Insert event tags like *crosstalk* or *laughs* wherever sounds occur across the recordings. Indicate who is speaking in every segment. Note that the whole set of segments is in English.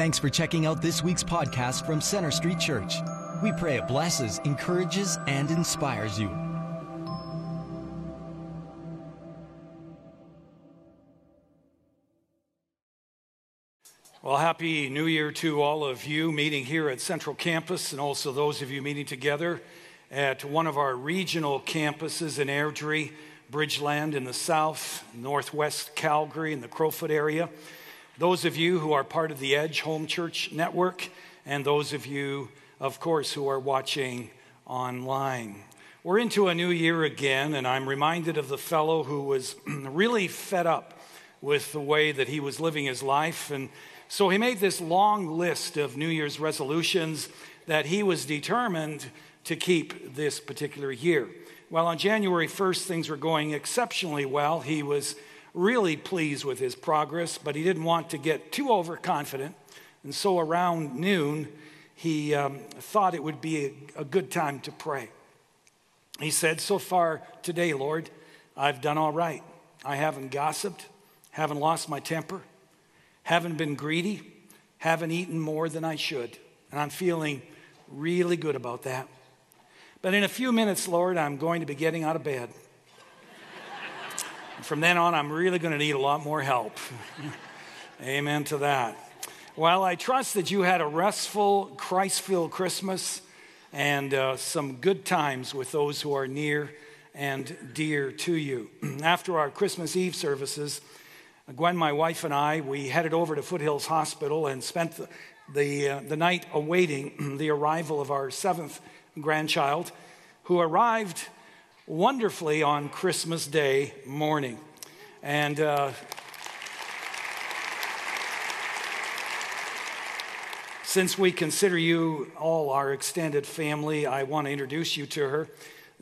Speaker 1: Thanks for checking out this week's podcast from Center Street Church. We pray it blesses, encourages, and inspires you.
Speaker 2: Well, happy New Year to all of you meeting here at Central Campus and also those of you meeting together at one of our regional campuses in Airdrie, Bridgeland in the south, northwest Calgary in the Crowfoot area those of you who are part of the Edge Home Church Network, and those of you, of course, who are watching online. We're into a new year again, and I'm reminded of the fellow who was *clears throat* really fed up with the way that he was living his life. And so he made this long list of New Year's resolutions that he was determined to keep this particular year. Well, on January 1st, things were going exceptionally well. He was really pleased with his progress, but he didn't want to get too overconfident. And so around noon, he um, thought it would be a, a good time to pray. He said, So far today, Lord, I've done all right. I haven't gossiped, haven't lost my temper, haven't been greedy, haven't eaten more than I should. And I'm feeling really good about that. But in a few minutes, Lord, I'm going to be getting out of bed. From then on, I'm really going to need a lot more help. *laughs* Amen to that. Well, I trust that you had a restful, Christ filled Christmas and uh, some good times with those who are near and dear to you. *clears throat* After our Christmas Eve services, Gwen, my wife, and I, we headed over to Foothills Hospital and spent the, the, uh, the night awaiting *clears throat* the arrival of our seventh grandchild, who arrived wonderfully on Christmas Day morning. And uh, since we consider you all our extended family, I want to introduce you to her.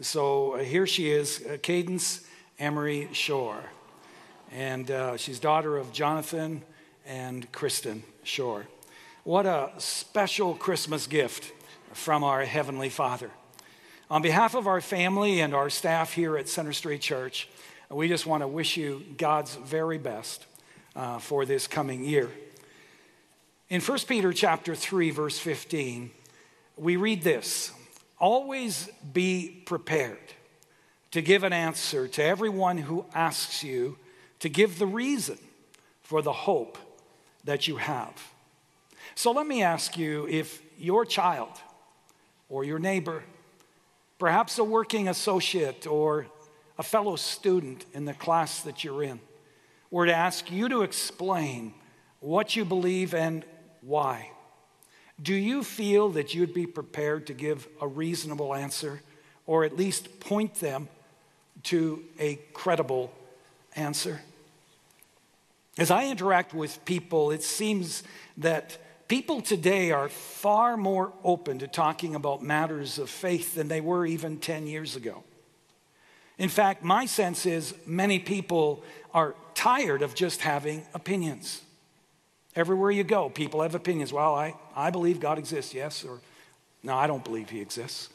Speaker 2: So uh, here she is, uh, Cadence Emery Shore. And uh, she's daughter of Jonathan and Kristen Shore. What a special Christmas gift from our Heavenly Father. On behalf of our family and our staff here at Center Street Church, we just want to wish you God's very best uh, for this coming year. In 1 Peter chapter 3 verse 15, we read this, always be prepared to give an answer to everyone who asks you to give the reason for the hope that you have. So let me ask you if your child or your neighbor perhaps a working associate or a fellow student in the class that you're in, were to ask you to explain what you believe and why, do you feel that you'd be prepared to give a reasonable answer or at least point them to a credible answer? As I interact with people, it seems that People today are far more open to talking about matters of faith than they were even 10 years ago. In fact, my sense is many people are tired of just having opinions. Everywhere you go, people have opinions. Well, I, I believe God exists, yes, or no, I don't believe He exists.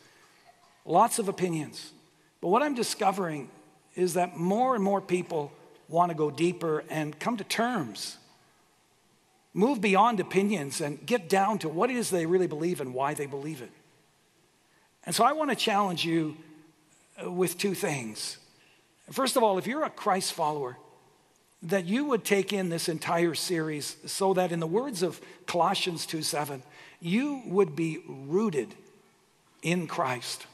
Speaker 2: Lots of opinions. But what I'm discovering is that more and more people want to go deeper and come to terms Move beyond opinions and get down to what it is they really believe and why they believe it. And so I want to challenge you uh, with two things. First of all, if you're a Christ follower, that you would take in this entire series so that in the words of Colossians 2 7, you would be rooted in Christ,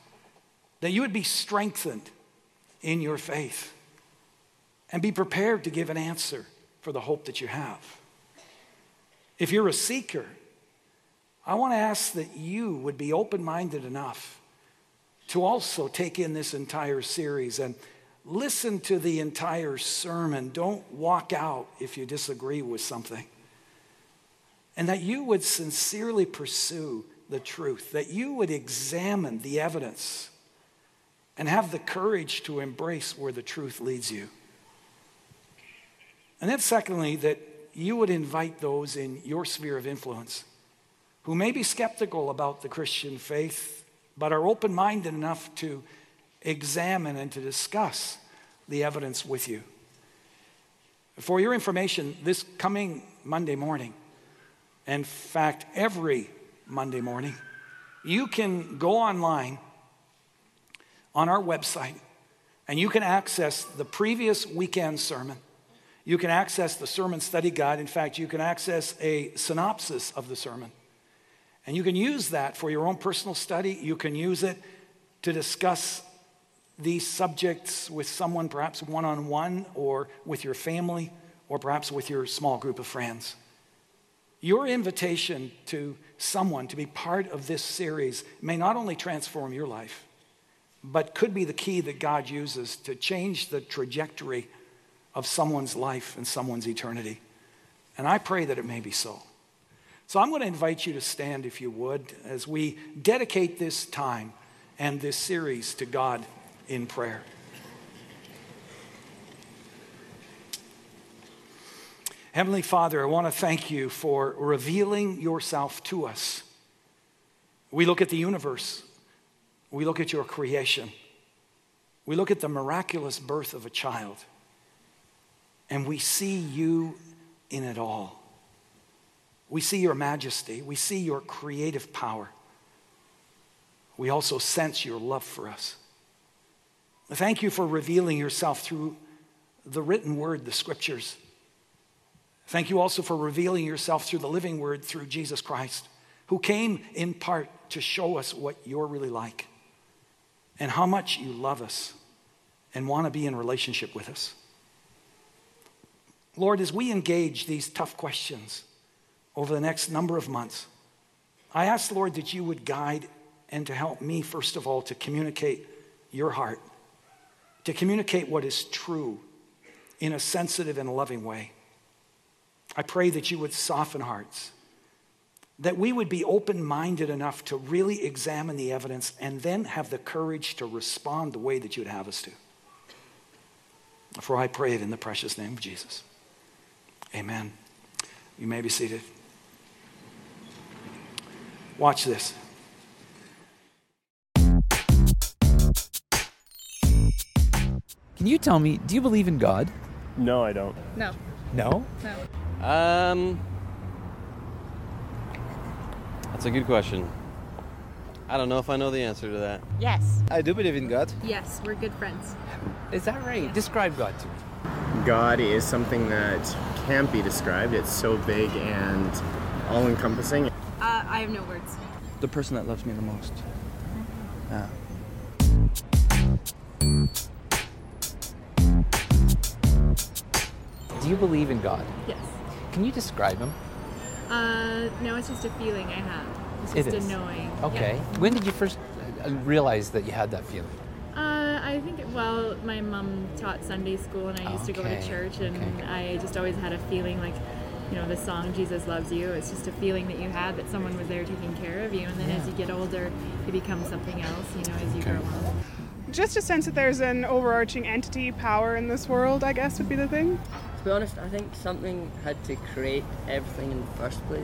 Speaker 2: that you would be strengthened in your faith, and be prepared to give an answer for the hope that you have. If you're a seeker, I want to ask that you would be open minded enough to also take in this entire series and listen to the entire sermon. Don't walk out if you disagree with something. And that you would sincerely pursue the truth, that you would examine the evidence and have the courage to embrace where the truth leads you. And then, secondly, that you would invite those in your sphere of influence who may be skeptical about the Christian faith, but are open minded enough to examine and to discuss the evidence with you. For your information, this coming Monday morning in fact, every Monday morning, you can go online on our website and you can access the previous weekend sermon. You can access the sermon study guide. In fact, you can access a synopsis of the sermon. And you can use that for your own personal study. You can use it to discuss these subjects with someone, perhaps one on one, or with your family, or perhaps with your small group of friends. Your invitation to someone to be part of this series may not only transform your life, but could be the key that God uses to change the trajectory of someone's life and someone's eternity. And I pray that it may be so. So I'm going to invite you to stand, if you would, as we dedicate this time and this series to God in prayer. Heavenly Father, I want to thank you for revealing yourself to us. We look at the universe, we look at your creation, we look at the miraculous birth of a child, and we see you in it all. We see your majesty, we see your creative power. We also sense your love for us. Thank you for revealing yourself through the written word, the scriptures. Thank you also for revealing yourself through the living word, through Jesus Christ, who came in part to show us what you're really like and how much you love us and want to be in relationship with us. Lord, as we engage these tough questions over the next number of months, I ask, Lord, that you would guide and to help me, first of all, to communicate your heart to communicate what is true in a sensitive and loving way. I pray that you would soften hearts, that we would be open minded enough to really examine the evidence and then have the courage to respond the way that you'd have us to. For I pray it in the precious name of Jesus. Amen. You may be seated. Watch this.
Speaker 3: Can you tell me, do you believe in God?
Speaker 4: No, I don't.
Speaker 5: No.
Speaker 3: No?
Speaker 5: No.
Speaker 6: Um, that's a good question. I don't know if I know the answer to that.
Speaker 5: Yes.
Speaker 7: I do believe in God.
Speaker 5: Yes, we're good friends.
Speaker 3: Is that right? Describe God to me.
Speaker 4: God is something that can't be described. It's so big and all encompassing.
Speaker 5: Uh, I have no words.
Speaker 7: The person that loves me the most. Yeah.
Speaker 3: Do you believe in God?
Speaker 5: Yes.
Speaker 3: Can you describe him?
Speaker 5: Uh, no, it's just a feeling I have. It's just
Speaker 3: is.
Speaker 5: a knowing.
Speaker 3: Okay.
Speaker 5: Yeah.
Speaker 3: When did you first uh, realize that you had that feeling?
Speaker 5: I think, well, my mom taught Sunday school and I used to go to church and
Speaker 3: okay.
Speaker 5: I just always had a feeling like, you know, the song Jesus Loves You, it's just a feeling that you had that someone was there taking care of you. And then as you get older, it becomes something else, you know, as you
Speaker 3: Okay.
Speaker 5: grow up.
Speaker 8: Just a sense that there's an overarching entity, power in this world, I guess, would be the thing.
Speaker 9: To be honest, I think something had to create everything in the first place.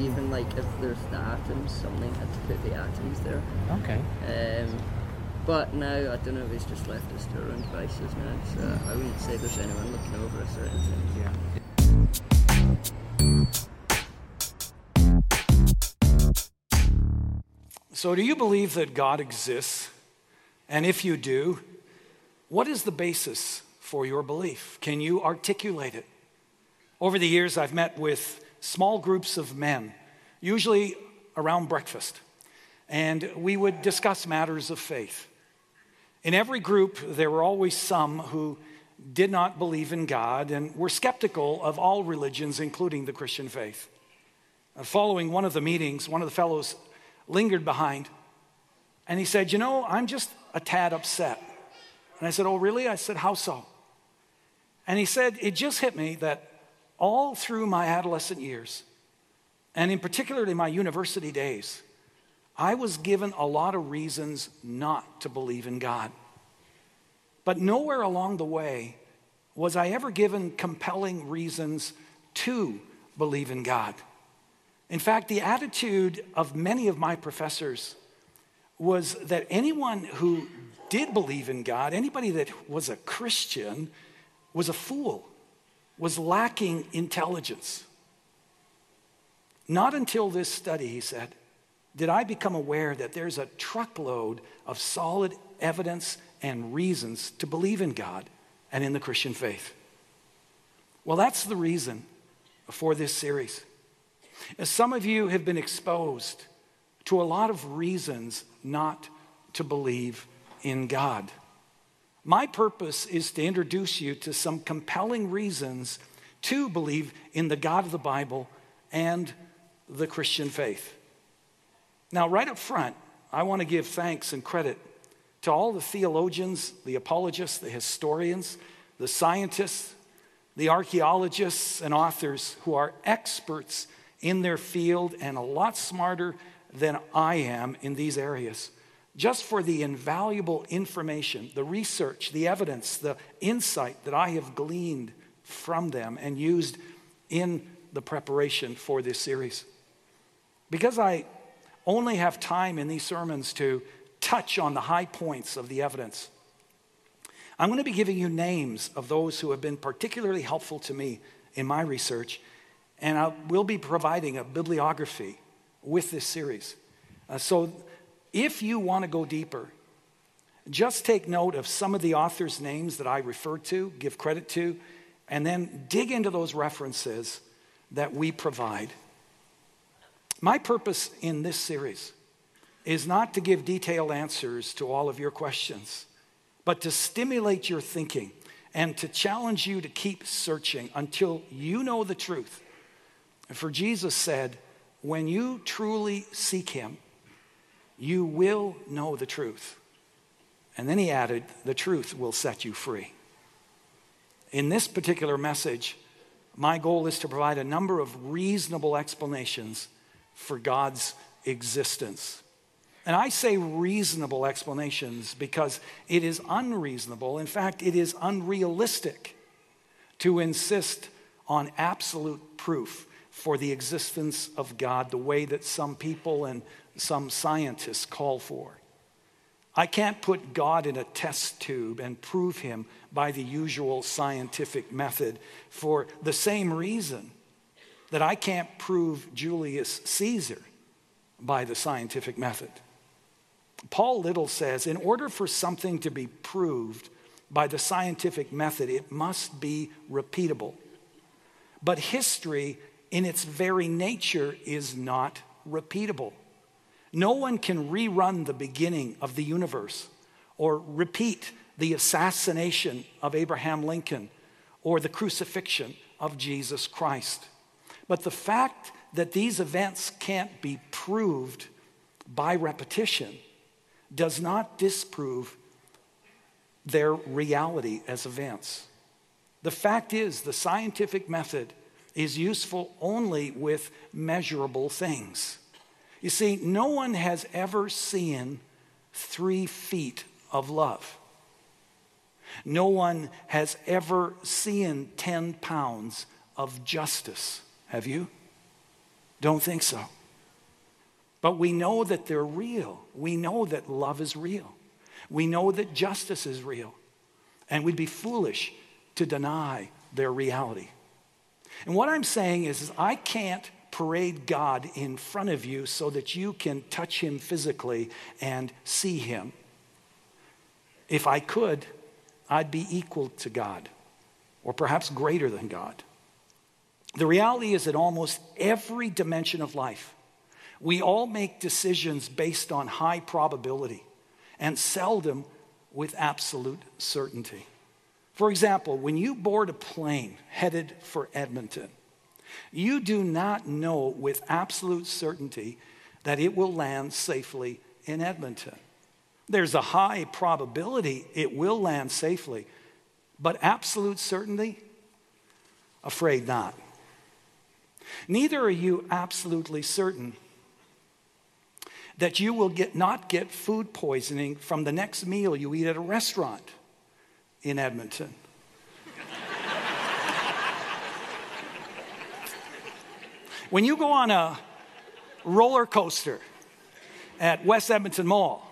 Speaker 9: Even like if there's the atoms, something had to put the atoms there.
Speaker 3: Okay.
Speaker 9: Um, but now I don't know if he's just left us to our own devices now. So I wouldn't say there's anyone looking over us or anything.
Speaker 3: Yeah.
Speaker 2: So, do you believe that God exists? And if you do, what is the basis for your belief? Can you articulate it? Over the years, I've met with small groups of men, usually around breakfast, and we would discuss matters of faith. In every group, there were always some who did not believe in God and were skeptical of all religions, including the Christian faith. Uh, Following one of the meetings, one of the fellows lingered behind and he said, You know, I'm just a tad upset. And I said, Oh, really? I said, How so? And he said, It just hit me that all through my adolescent years, and in particular in my university days, I was given a lot of reasons not to believe in God. But nowhere along the way was I ever given compelling reasons to believe in God. In fact, the attitude of many of my professors was that anyone who did believe in God, anybody that was a Christian, was a fool, was lacking intelligence. Not until this study, he said, did I become aware that there's a truckload of solid evidence and reasons to believe in God and in the Christian faith. Well, that's the reason for this series. As some of you have been exposed to a lot of reasons not to believe in God. My purpose is to introduce you to some compelling reasons to believe in the God of the Bible and the Christian faith. Now, right up front, I want to give thanks and credit to all the theologians, the apologists, the historians, the scientists, the archaeologists, and authors who are experts in their field and a lot smarter than I am in these areas. Just for the invaluable information, the research, the evidence, the insight that I have gleaned from them and used in the preparation for this series. Because I only have time in these sermons to touch on the high points of the evidence, I'm going to be giving you names of those who have been particularly helpful to me in my research, and I will be providing a bibliography with this series. Uh, so if you want to go deeper, just take note of some of the authors' names that I refer to, give credit to, and then dig into those references that we provide. My purpose in this series is not to give detailed answers to all of your questions, but to stimulate your thinking and to challenge you to keep searching until you know the truth. For Jesus said, when you truly seek Him, you will know the truth. And then he added, the truth will set you free. In this particular message, my goal is to provide a number of reasonable explanations for God's existence. And I say reasonable explanations because it is unreasonable, in fact, it is unrealistic to insist on absolute proof for the existence of God the way that some people and some scientists call for. I can't put God in a test tube and prove him by the usual scientific method for the same reason that I can't prove Julius Caesar by the scientific method. Paul Little says in order for something to be proved by the scientific method, it must be repeatable. But history, in its very nature, is not repeatable. No one can rerun the beginning of the universe or repeat the assassination of Abraham Lincoln or the crucifixion of Jesus Christ. But the fact that these events can't be proved by repetition does not disprove their reality as events. The fact is, the scientific method is useful only with measurable things. You see, no one has ever seen three feet of love. No one has ever seen 10 pounds of justice. Have you? Don't think so. But we know that they're real. We know that love is real. We know that justice is real. And we'd be foolish to deny their reality. And what I'm saying is, is I can't parade God in front of you so that you can touch him physically and see him. If I could, I'd be equal to God, or perhaps greater than God. The reality is that almost every dimension of life, we all make decisions based on high probability and seldom with absolute certainty. For example, when you board a plane headed for Edmonton, you do not know with absolute certainty that it will land safely in Edmonton. There's a high probability it will land safely, but absolute certainty? Afraid not. Neither are you absolutely certain that you will get, not get food poisoning from the next meal you eat at a restaurant in Edmonton. *laughs* When you go on a roller coaster at West Edmonton Mall,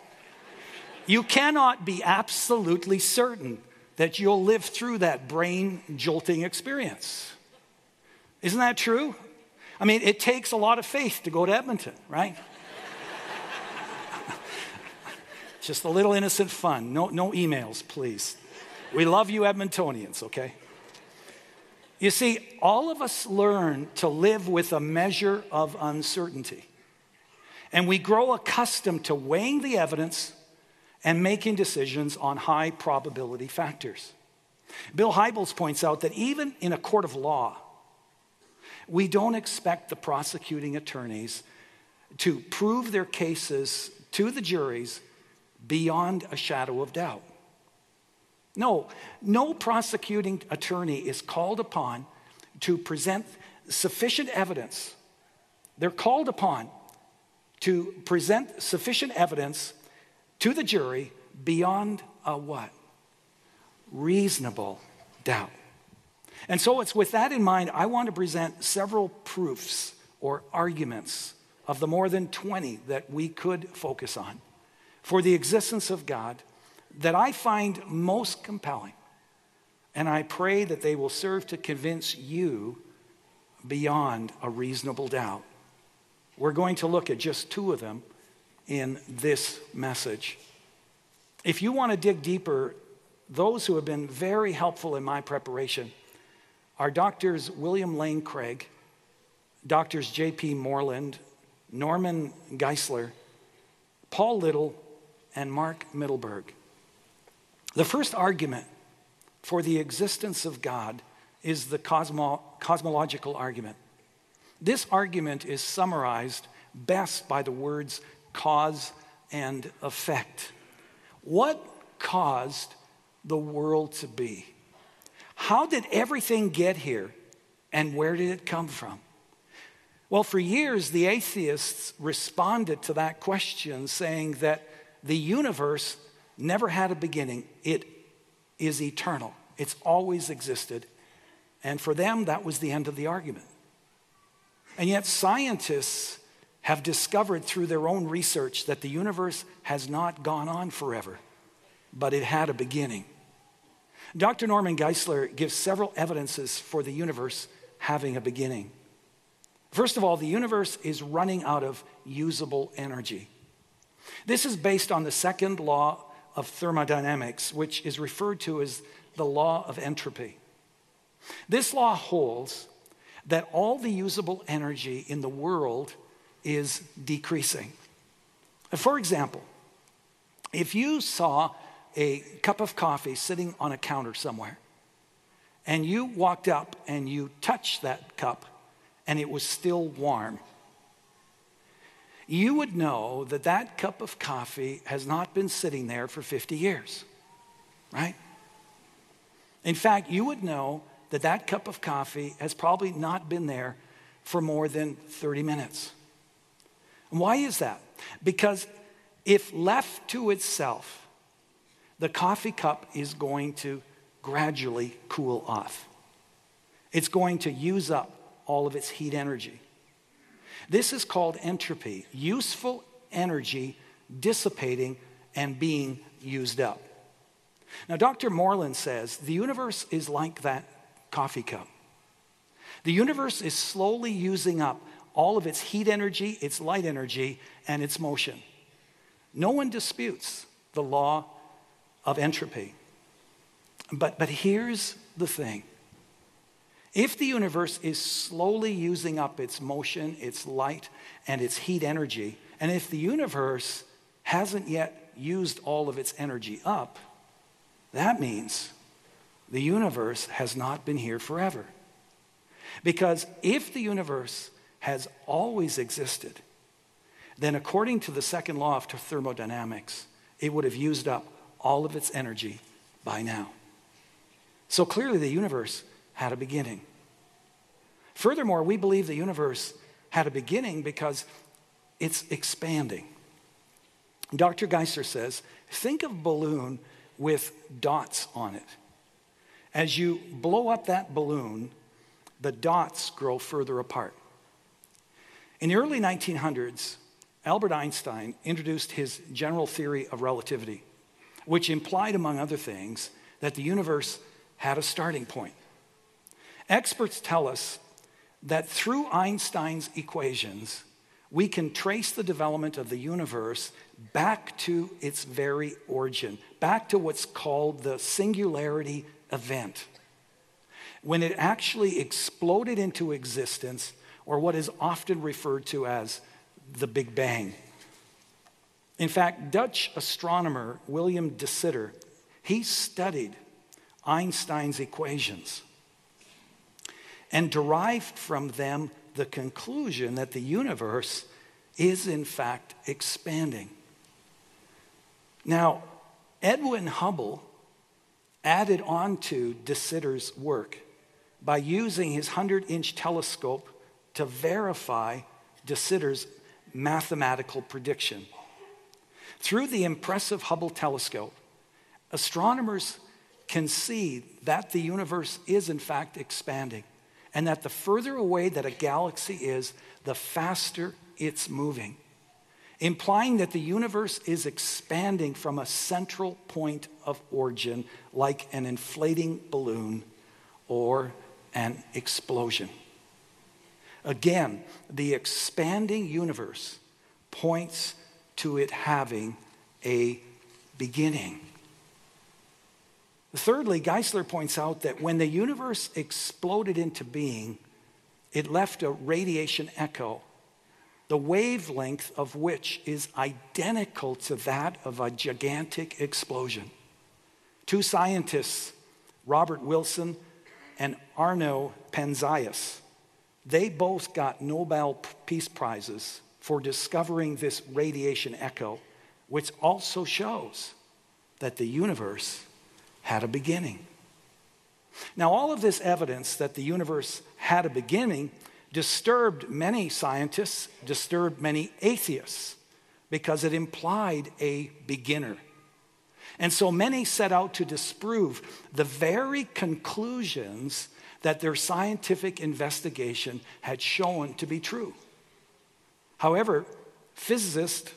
Speaker 2: you cannot be absolutely certain that you'll live through that brain jolting experience. Isn't that true? I mean, it takes a lot of faith to go to Edmonton, right? *laughs* Just a little innocent fun. No, no emails, please. We love you, Edmontonians, okay? You see, all of us learn to live with a measure of uncertainty. And we grow accustomed to weighing the evidence and making decisions on high probability factors. Bill Hybels points out that even in a court of law, we don't expect the prosecuting attorneys to prove their cases to the juries beyond a shadow of doubt. No, no prosecuting attorney is called upon to present sufficient evidence. They're called upon to present sufficient evidence to the jury beyond a what? Reasonable doubt. And so it's with that in mind, I want to present several proofs or arguments of the more than 20 that we could focus on for the existence of God that I find most compelling. And I pray that they will serve to convince you beyond a reasonable doubt. We're going to look at just two of them in this message. If you want to dig deeper, those who have been very helpful in my preparation are doctors William Lane Craig, doctors J.P. Moreland, Norman Geisler, Paul Little, and Mark Mittelberg. The first argument for the existence of God is the cosmo- cosmological argument. This argument is summarized best by the words cause and effect. What caused the world to be? How did everything get here and where did it come from? Well, for years, the atheists responded to that question saying that the universe never had a beginning, it is eternal, it's always existed. And for them, that was the end of the argument. And yet, scientists have discovered through their own research that the universe has not gone on forever, but it had a beginning. Dr. Norman Geisler gives several evidences for the universe having a beginning. First of all, the universe is running out of usable energy. This is based on the second law of thermodynamics, which is referred to as the law of entropy. This law holds that all the usable energy in the world is decreasing. For example, if you saw a cup of coffee sitting on a counter somewhere, and you walked up and you touched that cup and it was still warm, you would know that that cup of coffee has not been sitting there for 50 years, right? In fact, you would know that that cup of coffee has probably not been there for more than 30 minutes. Why is that? Because if left to itself, the coffee cup is going to gradually cool off. It's going to use up all of its heat energy. This is called entropy, useful energy dissipating and being used up. Now, Dr. Moreland says the universe is like that coffee cup. The universe is slowly using up all of its heat energy, its light energy, and its motion. No one disputes the law of entropy. But, but here's the thing if the universe is slowly using up its motion, its light, and its heat energy, and if the universe hasn't yet used all of its energy up, that means the universe has not been here forever. Because if the universe has always existed, then according to the second law of thermodynamics, it would have used up all of its energy by now. So clearly, the universe had a beginning. Furthermore, we believe the universe had a beginning because it's expanding. Dr. Geisler says think of a balloon with dots on it. As you blow up that balloon, the dots grow further apart. In the early 1900s, Albert Einstein introduced his general theory of relativity, which implied, among other things, that the universe had a starting point. Experts tell us that through Einstein's equations, we can trace the development of the universe back to its very origin, back to what's called the singularity event. When it actually exploded into existence, or what is often referred to as the Big Bang. In fact, Dutch astronomer William de Sitter, he studied Einstein's equations and derived from them the conclusion that the universe is in fact expanding. Now, Edwin Hubble added on to De Sitter's work by using his 100 inch telescope to verify De Sitter's mathematical prediction. Through the impressive Hubble telescope, astronomers can see that the universe is in fact expanding and that the further away that a galaxy is, the faster it's moving, implying that the universe is expanding from a central point of origin, like an inflating balloon or an explosion. Again, the expanding universe points to it having a beginning. Thirdly, Geisler points out that when the universe exploded into being, it left a radiation echo, the wavelength of which is identical to that of a gigantic explosion. Two scientists, Robert Wilson and Arno Penzias, they both got Nobel Peace Prizes for discovering this radiation echo, which also shows that the universe had a beginning. Now, all of this evidence that the universe had a beginning disturbed many scientists, disturbed many atheists, because it implied a beginner. And so many set out to disprove the very conclusions that their scientific investigation had shown to be true. However, physicist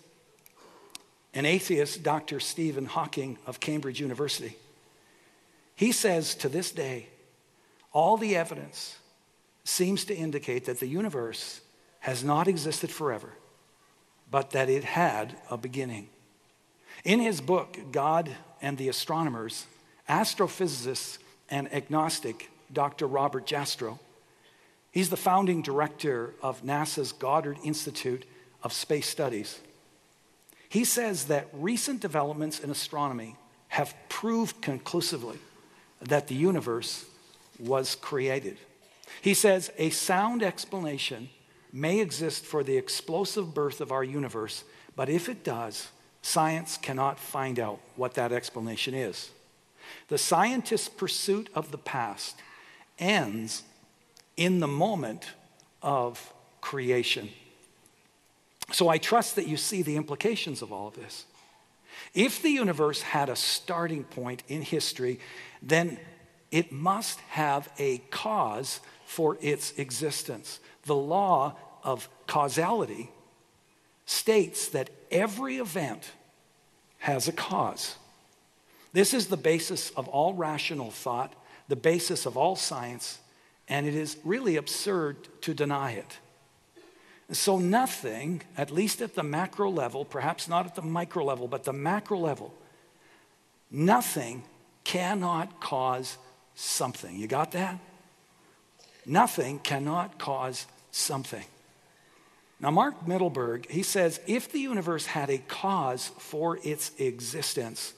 Speaker 2: and atheist Dr. Stephen Hawking of Cambridge University, he says to this day, all the evidence seems to indicate that the universe has not existed forever, but that it had a beginning. In his book, God and the Astronomers, astrophysicist and agnostic Dr. Robert Jastrow. He's the founding director of NASA's Goddard Institute of Space Studies. He says that recent developments in astronomy have proved conclusively that the universe was created. He says a sound explanation may exist for the explosive birth of our universe, but if it does, science cannot find out what that explanation is. The scientist's pursuit of the past ends in the moment of creation. So I trust that you see the implications of all of this. If the universe had a starting point in history, then it must have a cause for its existence. The law of causality states that every event has a cause. This is the basis of all rational thought the basis of all science, and it is really absurd to deny it. So, nothing, at least at the macro level, perhaps not at the micro level, but the macro level, nothing cannot cause something. You got that? Nothing cannot cause something. Now, Mark Mittelberg, he says if the universe had a cause for its existence,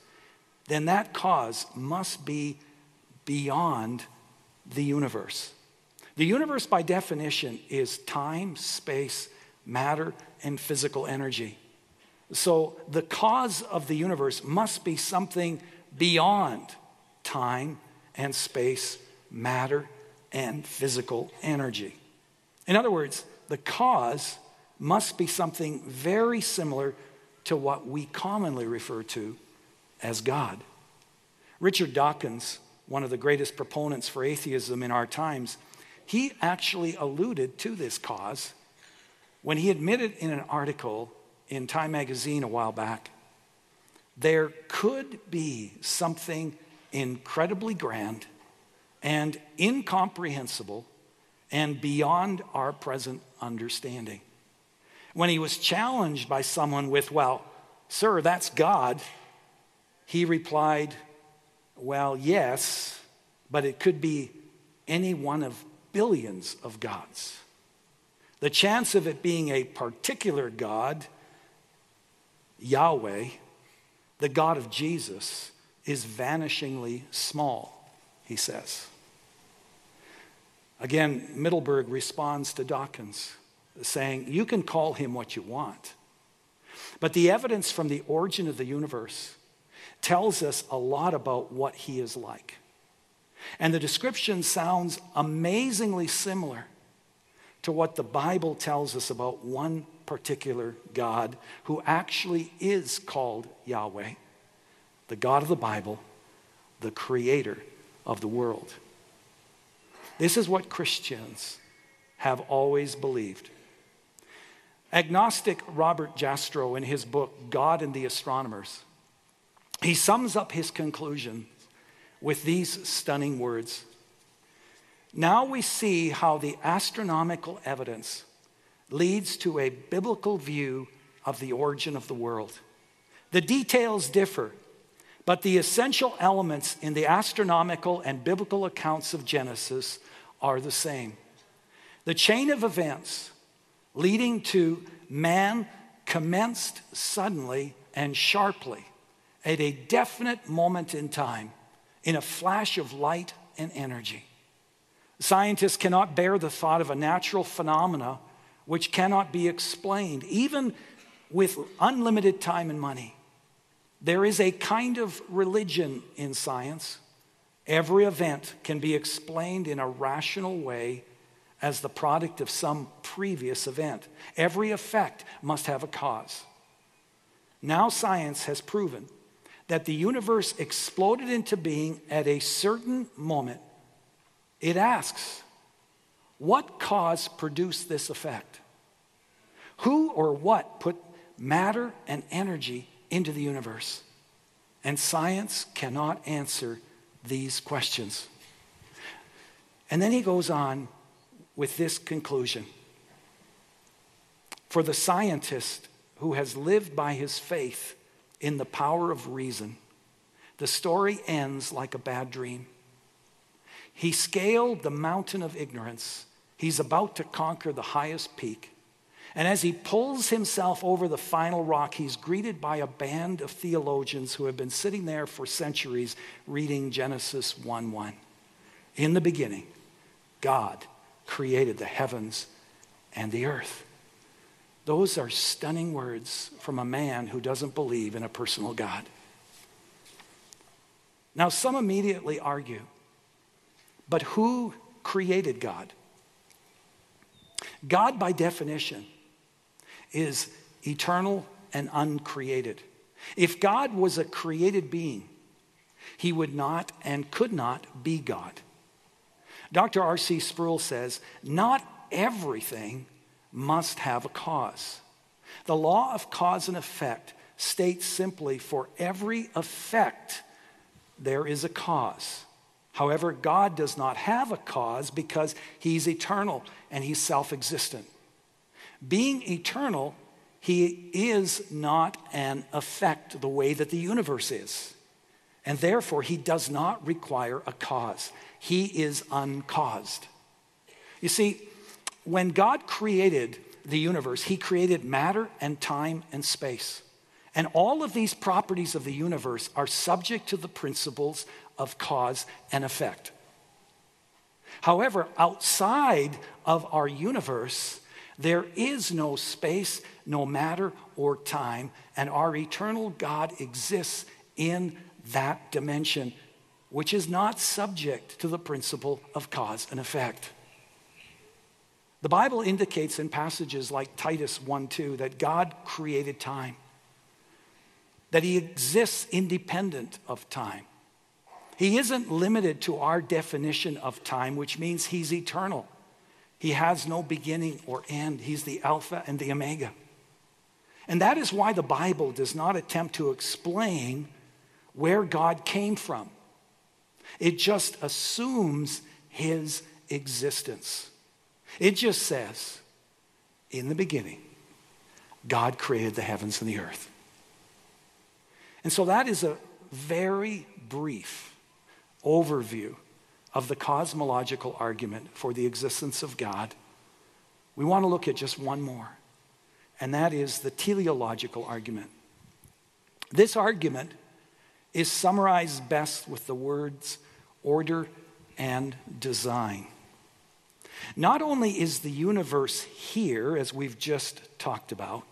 Speaker 2: then that cause must be beyond the universe. The universe, by definition, is time, space, matter, and physical energy. So the cause of the universe must be something beyond time and space, matter, and physical energy. In other words, the cause must be something very similar to what we commonly refer to as God. Richard Dawkins one of the greatest proponents for atheism in our times, he actually alluded to this cause when he admitted in an article in Time magazine a while back there could be something incredibly grand and incomprehensible and beyond our present understanding. When he was challenged by someone with, Well, sir, that's God, he replied, Well, yes, but it could be any one of billions of gods. The chance of it being a particular God, Yahweh, the God of Jesus, is vanishingly small, he says. Again, Mittelberg responds to Dawkins, saying, You can call him what you want, but the evidence from the origin of the universe tells us a lot about what he is like. And the description sounds amazingly similar to what the Bible tells us about one particular God who actually is called Yahweh, the God of the Bible, the creator of the world. This is what Christians have always believed. Agnostic Robert Jastrow, in his book God and the Astronomers, he sums up his conclusion with these stunning words. Now we see how the astronomical evidence leads to a biblical view of the origin of the world. The details differ, but the essential elements in the astronomical and biblical accounts of Genesis are the same. The chain of events leading to man commenced suddenly and sharply at a definite moment in time in a flash of light and energy. Scientists cannot bear the thought of a natural phenomena which cannot be explained, even with unlimited time and money. There is a kind of religion in science. Every event can be explained in a rational way as the product of some previous event. Every effect must have a cause. Now, science has proven that the universe exploded into being at a certain moment, it asks, what cause produced this effect? Who or what put matter and energy into the universe? And science cannot answer these questions. And then he goes on with this conclusion For the scientist who has lived by his faith, in the power of reason, the story ends like a bad dream. He scaled the mountain of ignorance. He's about to conquer the highest peak. And as he pulls himself over the final rock, he's greeted by a band of theologians who have been sitting there for centuries reading Genesis 1 1. In the beginning, God created the heavens and the earth. Those are stunning words from a man who doesn't believe in a personal God. Now, some immediately argue, but who created God? God, by definition, is eternal and uncreated. If God was a created being, he would not and could not be God. Dr. R.C. Sproul says, Not everything must have a cause. The law of cause and effect states simply for every effect, there is a cause. However, God does not have a cause because He's eternal and He's self existent. Being eternal, He is not an effect the way that the universe is. And therefore, He does not require a cause. He is uncaused. You see, when God created the universe, He created matter and time and space. And all of these properties of the universe are subject to the principles of cause and effect. However, outside of our universe, there is no space, no matter, or time, and our eternal God exists in that dimension, which is not subject to the principle of cause and effect. The Bible indicates in passages like Titus 1 2 that God created time, that He exists independent of time. He isn't limited to our definition of time, which means He's eternal. He has no beginning or end. He's the Alpha and the Omega. And that is why the Bible does not attempt to explain where God came from, it just assumes His existence. It just says, in the beginning, God created the heavens and the earth. And so that is a very brief overview of the cosmological argument for the existence of God. We want to look at just one more, and that is the teleological argument. This argument is summarized best with the words order and design. Not only is the universe here, as we've just talked about,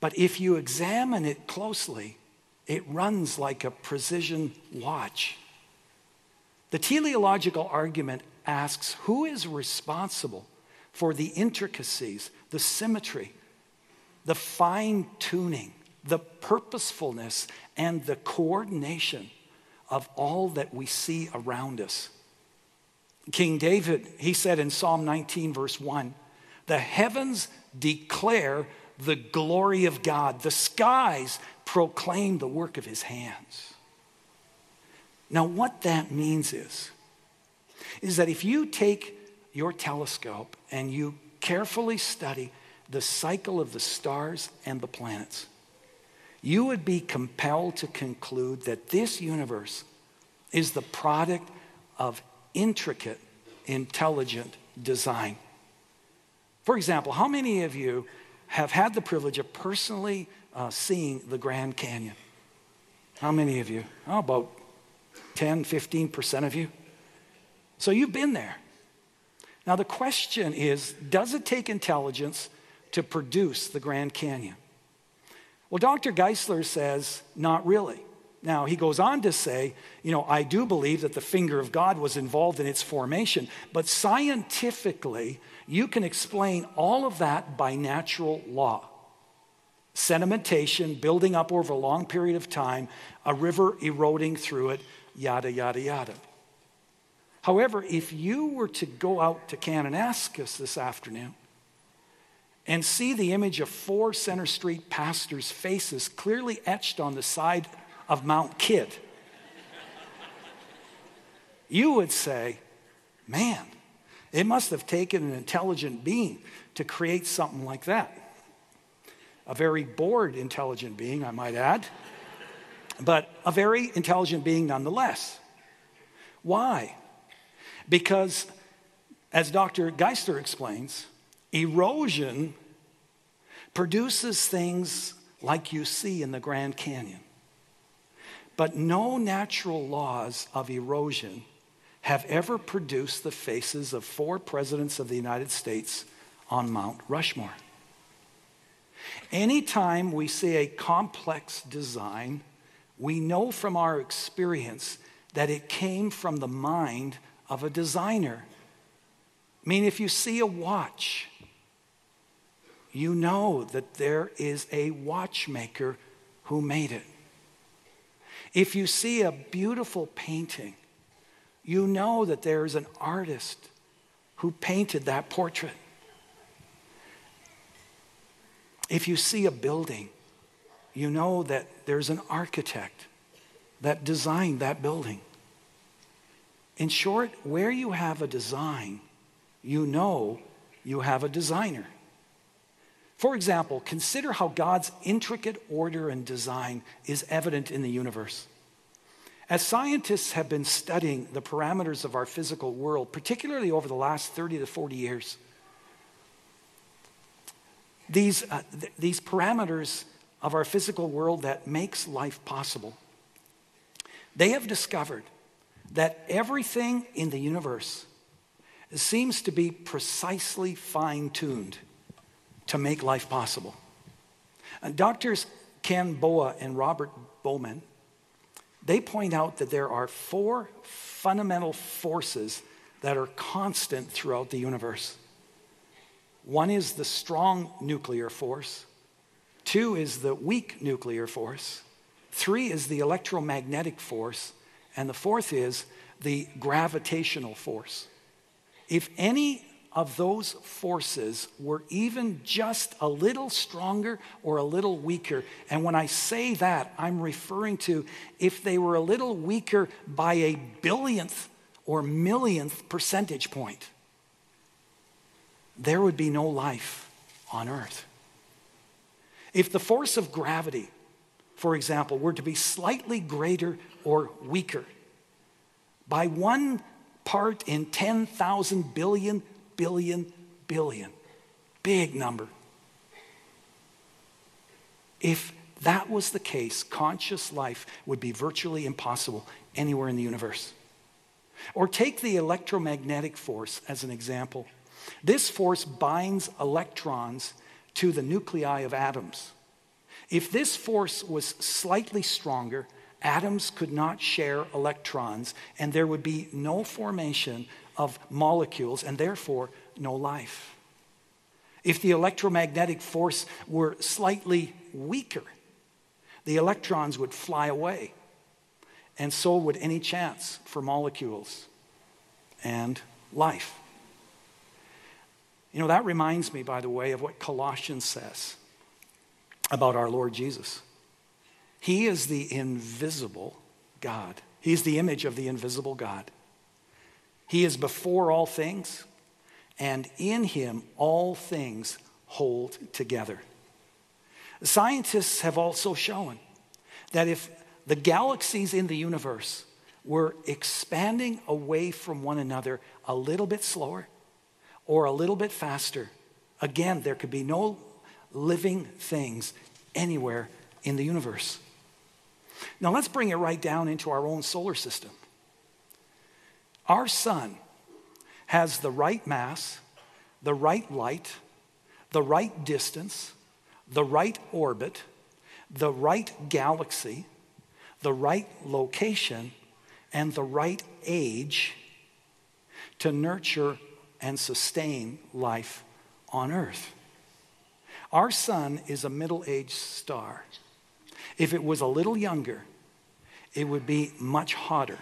Speaker 2: but if you examine it closely, it runs like a precision watch. The teleological argument asks who is responsible for the intricacies, the symmetry, the fine tuning, the purposefulness, and the coordination of all that we see around us. King David, he said in Psalm 19, verse 1, the heavens declare the glory of God, the skies proclaim the work of his hands. Now, what that means is, is that if you take your telescope and you carefully study the cycle of the stars and the planets, you would be compelled to conclude that this universe is the product of intricate, intelligent design. For example, how many of you have had the privilege of personally uh, seeing the Grand Canyon? How many of you? How about 10, 15% of you? So you've been there. Now, the question is does it take intelligence to produce the Grand Canyon? Well, Dr. Geisler says, not really. Now, he goes on to say, you know, I do believe that the finger of God was involved in its formation, but scientifically, you can explain all of that by natural law. Sedimentation, building up over a long period of time, a river eroding through it, yada, yada, yada. However, if you were to go out to Kananaskis this afternoon and see the image of four Center Street pastors' faces clearly etched on the side of Mount Kidd, you would say, man, it must have taken an intelligent being to create something like that. A very bored, intelligent being, I might add, but a very intelligent being nonetheless. Why? Because, as Dr. Geisler explains, erosion produces things like you see in the Grand Canyon. But no natural laws of erosion have ever produced the faces of four presidents of the United States on Mount Rushmore. Anytime we see a complex design, we know from our experience that it came from the mind of a designer. I mean, if you see a watch, you know that there is a watchmaker who made it. If you see a beautiful painting, you know that there is an artist who painted that portrait. If you see a building, you know that there's an architect that designed that building. In short, where you have a design, you know you have a designer. For example, consider how God's intricate order and design is evident in the universe. As scientists have been studying the parameters of our physical world, particularly over the last 30 to 40 years, these, uh, th- these parameters of our physical world that makes life possible, they have discovered that everything in the universe seems to be precisely fine tuned to make life possible. And doctors Ken Boa and Robert Bowman, they point out that there are four fundamental forces that are constant throughout the universe. One is the strong nuclear force, two is the weak nuclear force, three is the electromagnetic force, and the fourth is the gravitational force. If any of those forces were even just a little stronger or a little weaker. And when I say that, I'm referring to if they were a little weaker by a billionth or millionth percentage point, there would be no life on earth. If the force of gravity, for example, were to be slightly greater or weaker by one part in 10,000 billion, billion, billion, big number. If that was the case, conscious life would be virtually impossible anywhere in the universe. Or take the electromagnetic force as an example. This force binds electrons to the nuclei of atoms. If this force was slightly stronger, atoms could not share electrons, and there would be no formation of molecules, and therefore no life. If the electromagnetic force were slightly weaker, the electrons would fly away, and so would any chance for molecules and life. You know, that reminds me, by the way, of what Colossians says about our Lord Jesus. He is the invisible God, He's the image of the invisible God. He is before all things, and in Him all things hold together. Scientists have also shown that if the galaxies in the universe were expanding away from one another a little bit slower or a little bit faster, again, there could be no living things anywhere in the universe. Now, let's bring it right down into our own solar system. Our sun has the right mass, the right light, the right distance, the right orbit, the right galaxy, the right location, and the right age to nurture and sustain life on Earth. Our sun is a middle aged star. If it was a little younger, it would be much hotter,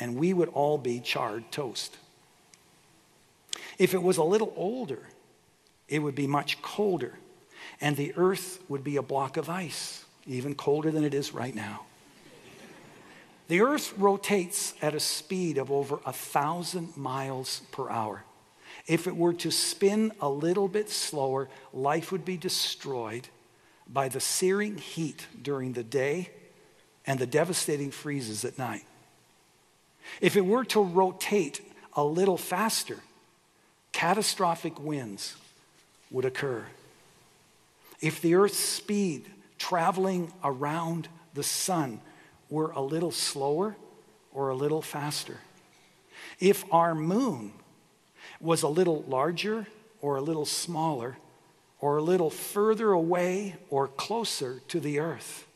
Speaker 2: and we would all be charred toast. If it was a little older, it would be much colder and the earth would be a block of ice, even colder than it is right now. The earth rotates at a speed of over a thousand miles per hour. If it were to spin a little bit slower, life would be destroyed by the searing heat during the day and the devastating freezes at night. If it were to rotate a little faster, catastrophic winds would occur. If the Earth's speed traveling around the sun were a little slower or a little faster, if our moon was a little larger or a little smaller, or a little further away or closer to the Earth,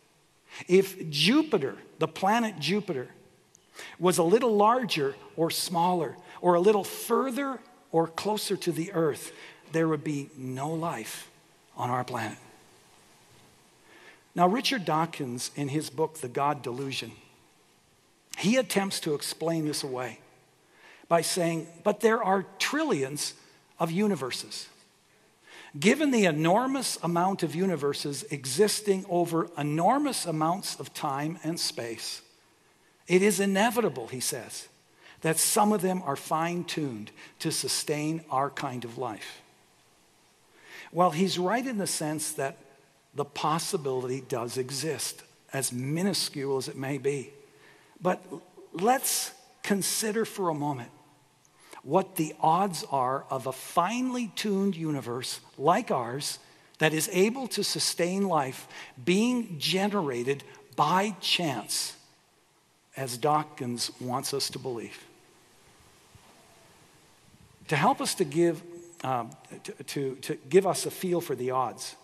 Speaker 2: if Jupiter, the planet Jupiter, was a little larger or smaller, or a little further or closer to the Earth, there would be no life on our planet. Now, Richard Dawkins, in his book, The God Delusion, he attempts to explain this away by saying, but there are trillions of universes. Given the enormous amount of universes existing over enormous amounts of time and space, it is inevitable, he says, that some of them are fine tuned to sustain our kind of life. Well, he's right in the sense that the possibility does exist, as minuscule as it may be. But let's consider for a moment what the odds are of a finely tuned universe like ours that is able to sustain life being generated by chance, as Dawkins wants us to believe. To help us to give um, to, to, to give us a feel for the odds.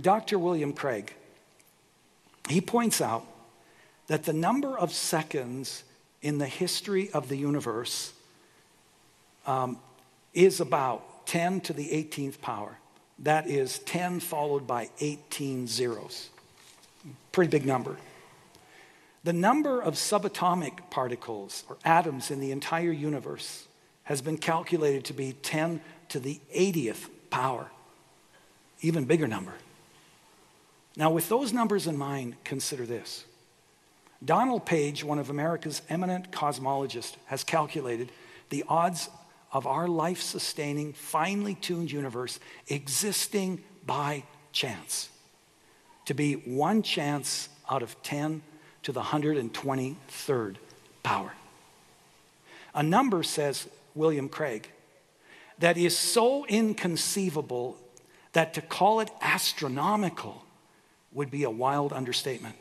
Speaker 2: Dr. William Craig, he points out that the number of seconds in the history of the universe um, is about 10 to the 18th power. That is 10 followed by 18 zeros. Pretty big number. The number of subatomic particles or atoms in the entire universe has been calculated to be 10 to the 80th power, even bigger number. Now, with those numbers in mind, consider this. Donald Page, one of America's eminent cosmologists, has calculated the odds of our life sustaining, finely tuned universe existing by chance. To be one chance out of 10 to the 123rd power. A number, says William Craig, that is so inconceivable that to call it astronomical would be a wild understatement.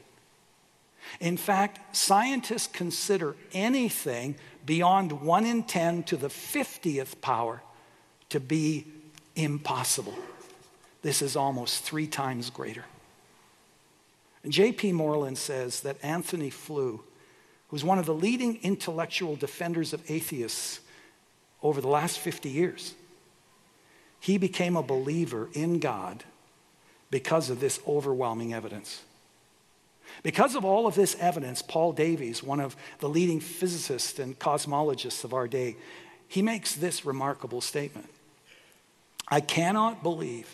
Speaker 2: In fact, scientists consider anything beyond 1 in 10 to the 50th power to be impossible. This is almost three times greater. J.P. Moreland says that Antony Flew, who's one of the leading intellectual defenders of atheists over the last 50 years, he became a believer in God because of this overwhelming evidence. Because of all of this evidence, Paul Davies, one of the leading physicists and cosmologists of our day, he makes this remarkable statement I cannot believe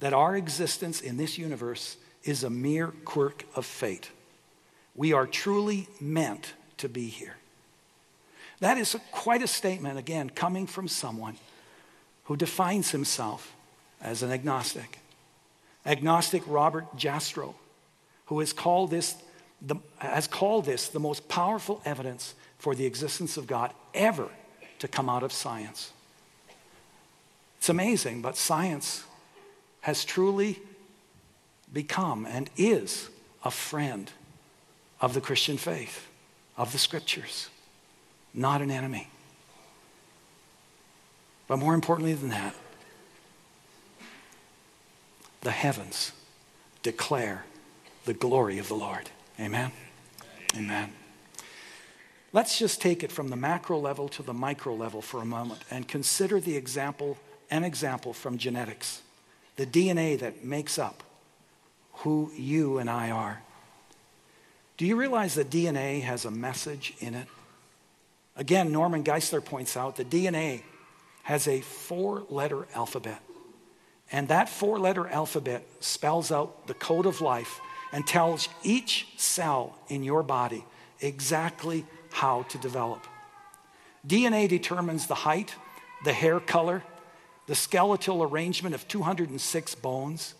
Speaker 2: that our existence in this universe is a mere quirk of fate. We are truly meant to be here. That is quite a statement, again, coming from someone who defines himself as an agnostic. Agnostic Robert Jastrow, who has called this the, has called this the most powerful evidence for the existence of God ever to come out of science. It's amazing, but science has truly become and is a friend of the Christian faith, of the scriptures, not an enemy. But more importantly than that, the heavens declare the glory of the Lord. Amen? Amen. Let's just take it from the macro level to the micro level for a moment and consider the example, an example from genetics, the DNA that makes up who you and I are. Do you realize that DNA has a message in it? Again, Norman Geisler points out that DNA has a four letter alphabet. And that four letter alphabet spells out the code of life and tells each cell in your body exactly how to develop. DNA determines the height, the hair color, the skeletal arrangement of 206 bones,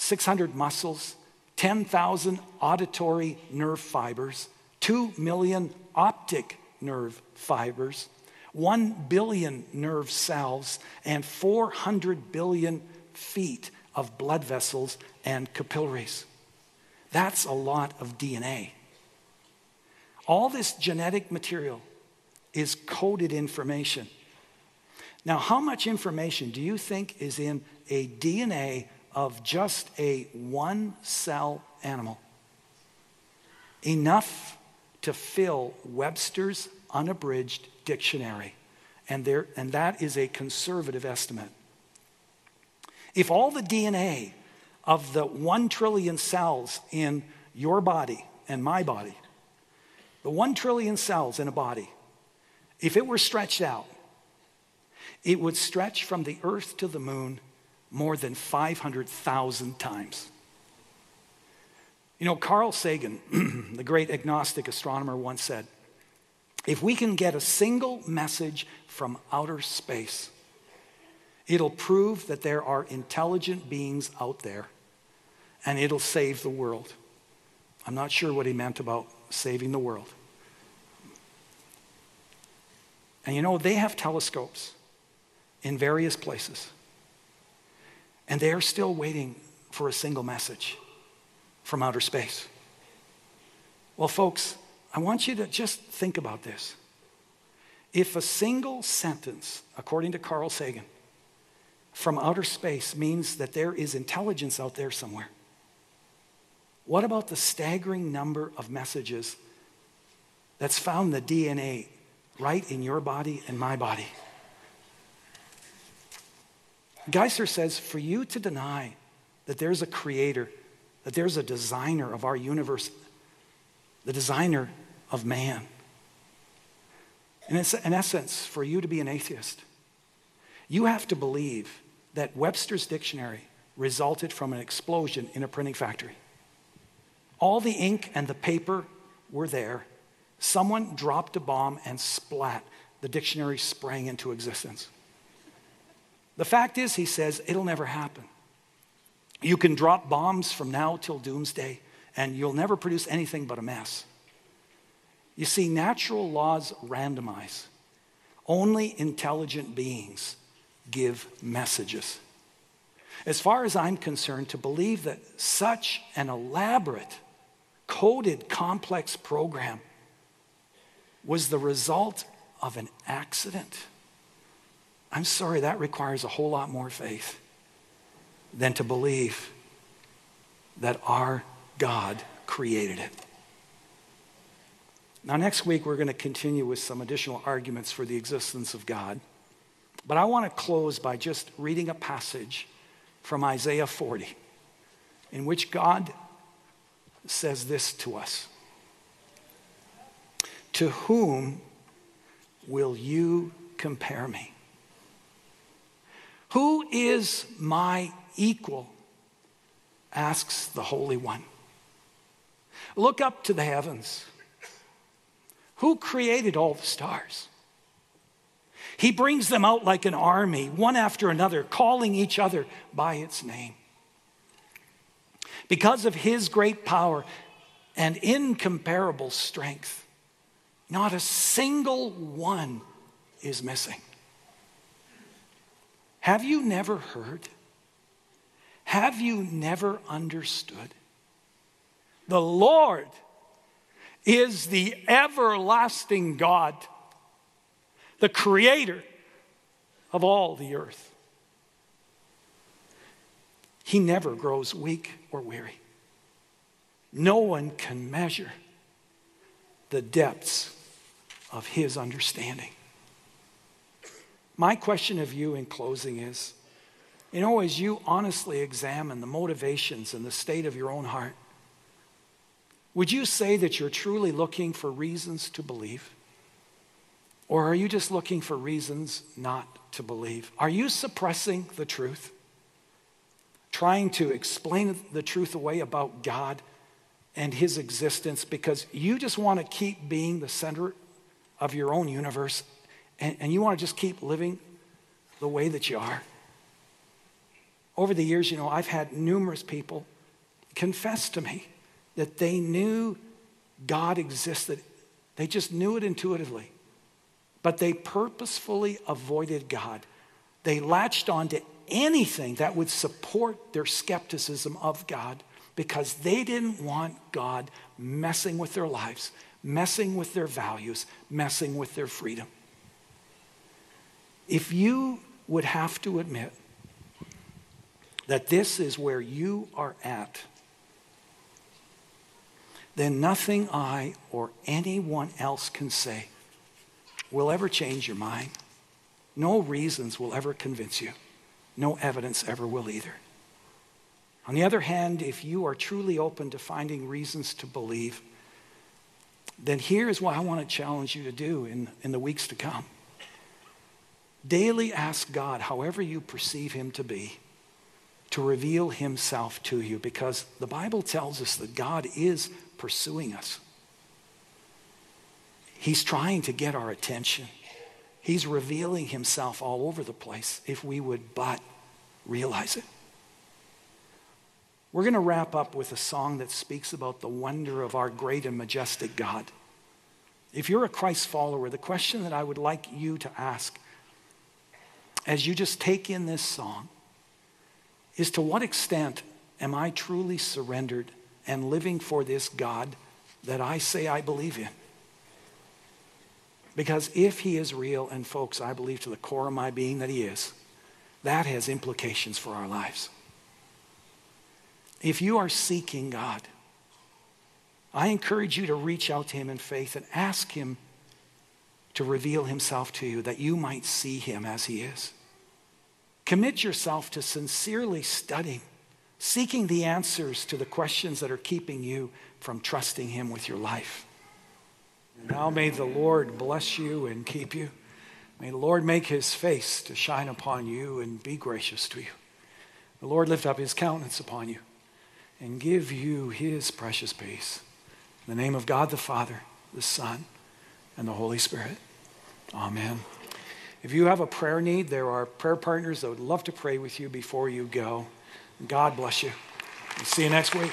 Speaker 2: 600 muscles, 10,000 auditory nerve fibers, 2 million optic nerve fibers, 1 billion nerve cells, and 400 billion feet of blood vessels and capillaries. That's a lot of DNA. All this genetic material is coded information. Now, how much information do you think is in a DNA of just a one cell animal. Enough to fill Webster's unabridged dictionary. And, there, and that is a conservative estimate. If all the DNA of the one trillion cells in your body and my body, the one trillion cells in a body, if it were stretched out, it would stretch from the earth to the moon more than 500,000 times. You know, Carl Sagan, *clears throat* the great agnostic astronomer, once said if we can get a single message from outer space, it'll prove that there are intelligent beings out there and it'll save the world. I'm not sure what he meant about saving the world. And you know, they have telescopes in various places. And they are still waiting for a single message from outer space. Well, folks, I want you to just think about this. If a single sentence, according to Carl Sagan, from outer space means that there is intelligence out there somewhere, what about the staggering number of messages that's found the DNA right in your body and my body? Geisler says for you to deny that there's a creator, that there's a designer of our universe, the designer of man. And it's, in essence, for you to be an atheist, you have to believe that Webster's dictionary resulted from an explosion in a printing factory. All the ink and the paper were there. Someone dropped a bomb and splat. the dictionary sprang into existence. The fact is, he says, it'll never happen. You can drop bombs from now till doomsday, and you'll never produce anything but a mess. You see, natural laws randomize. Only intelligent beings give messages. As far as I'm concerned, to believe that such an elaborate, coded, complex program was the result of an accident, I'm sorry, that requires a whole lot more faith than to believe that our God created it. Now, next week, we're going to continue with some additional arguments for the existence of God. But I want to close by just reading a passage from Isaiah 40 in which God says this to us To whom will you compare me? Who is my equal? asks the Holy One. Look up to the heavens. Who created all the stars? He brings them out like an army, one after another, calling each other by its name. Because of his great power and incomparable strength, not a single one is missing. Have you never heard? Have you never understood? The Lord is the everlasting God, the creator of all the earth. He never grows weak or weary. No one can measure the depths of his understanding. My question of you in closing is you know, as you honestly examine the motivations and the state of your own heart, would you say that you're truly looking for reasons to believe? Or are you just looking for reasons not to believe? Are you suppressing the truth? Trying to explain the truth away about God and His existence because you just want to keep being the center of your own universe and, and you want to just keep living the way that you are? Over the years, you know, I've had numerous people confess to me that they knew God existed. They just knew it intuitively. But they purposefully avoided God. They latched on to anything that would support their skepticism of God because they didn't want God messing with their lives, messing with their values, messing with their freedom. If you would have to admit that this is where you are at, then nothing I or anyone else can say will ever change your mind. No reasons will ever convince you. No evidence ever will either. On the other hand, if you are truly open to finding reasons to believe, then here's what I want to challenge you to do in, in the weeks to come. Daily ask God, however you perceive Him to be, to reveal himself to you because the Bible tells us that God is pursuing us. He's trying to get our attention. He's revealing himself all over the place if we would but realize it. We're going to wrap up with a song that speaks about the wonder of our great and majestic God. If you're a Christ follower, the question that I would like you to ask as you just take in this song is to what extent am I truly surrendered and living for this God that I say I believe in? Because if he is real, and folks, I believe to the core of my being that he is, that has implications for our lives. If you are seeking God, I encourage you to reach out to him in faith and ask him to reveal himself to you that you might see him as he is. Commit yourself to sincerely studying, seeking the answers to the questions that are keeping you from trusting Him with your life. Now may the Lord bless you and keep you. May the Lord make his face to shine upon you and be gracious to you. The Lord lift up his countenance upon you and give you his precious peace. In the name of God the Father, the Son, and the Holy Spirit. Amen. If you have a prayer need, there are prayer partners that would love to pray with you before you go. God bless you. see you next week.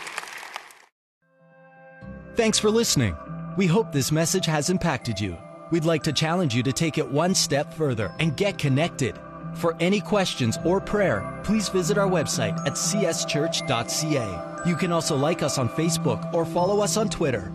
Speaker 1: Thanks for listening. We hope this message has impacted you. We'd like to challenge you to take it one step further and get connected. For any questions or prayer, please visit our website at cschurch.ca. You can also like us on Facebook or follow us on Twitter.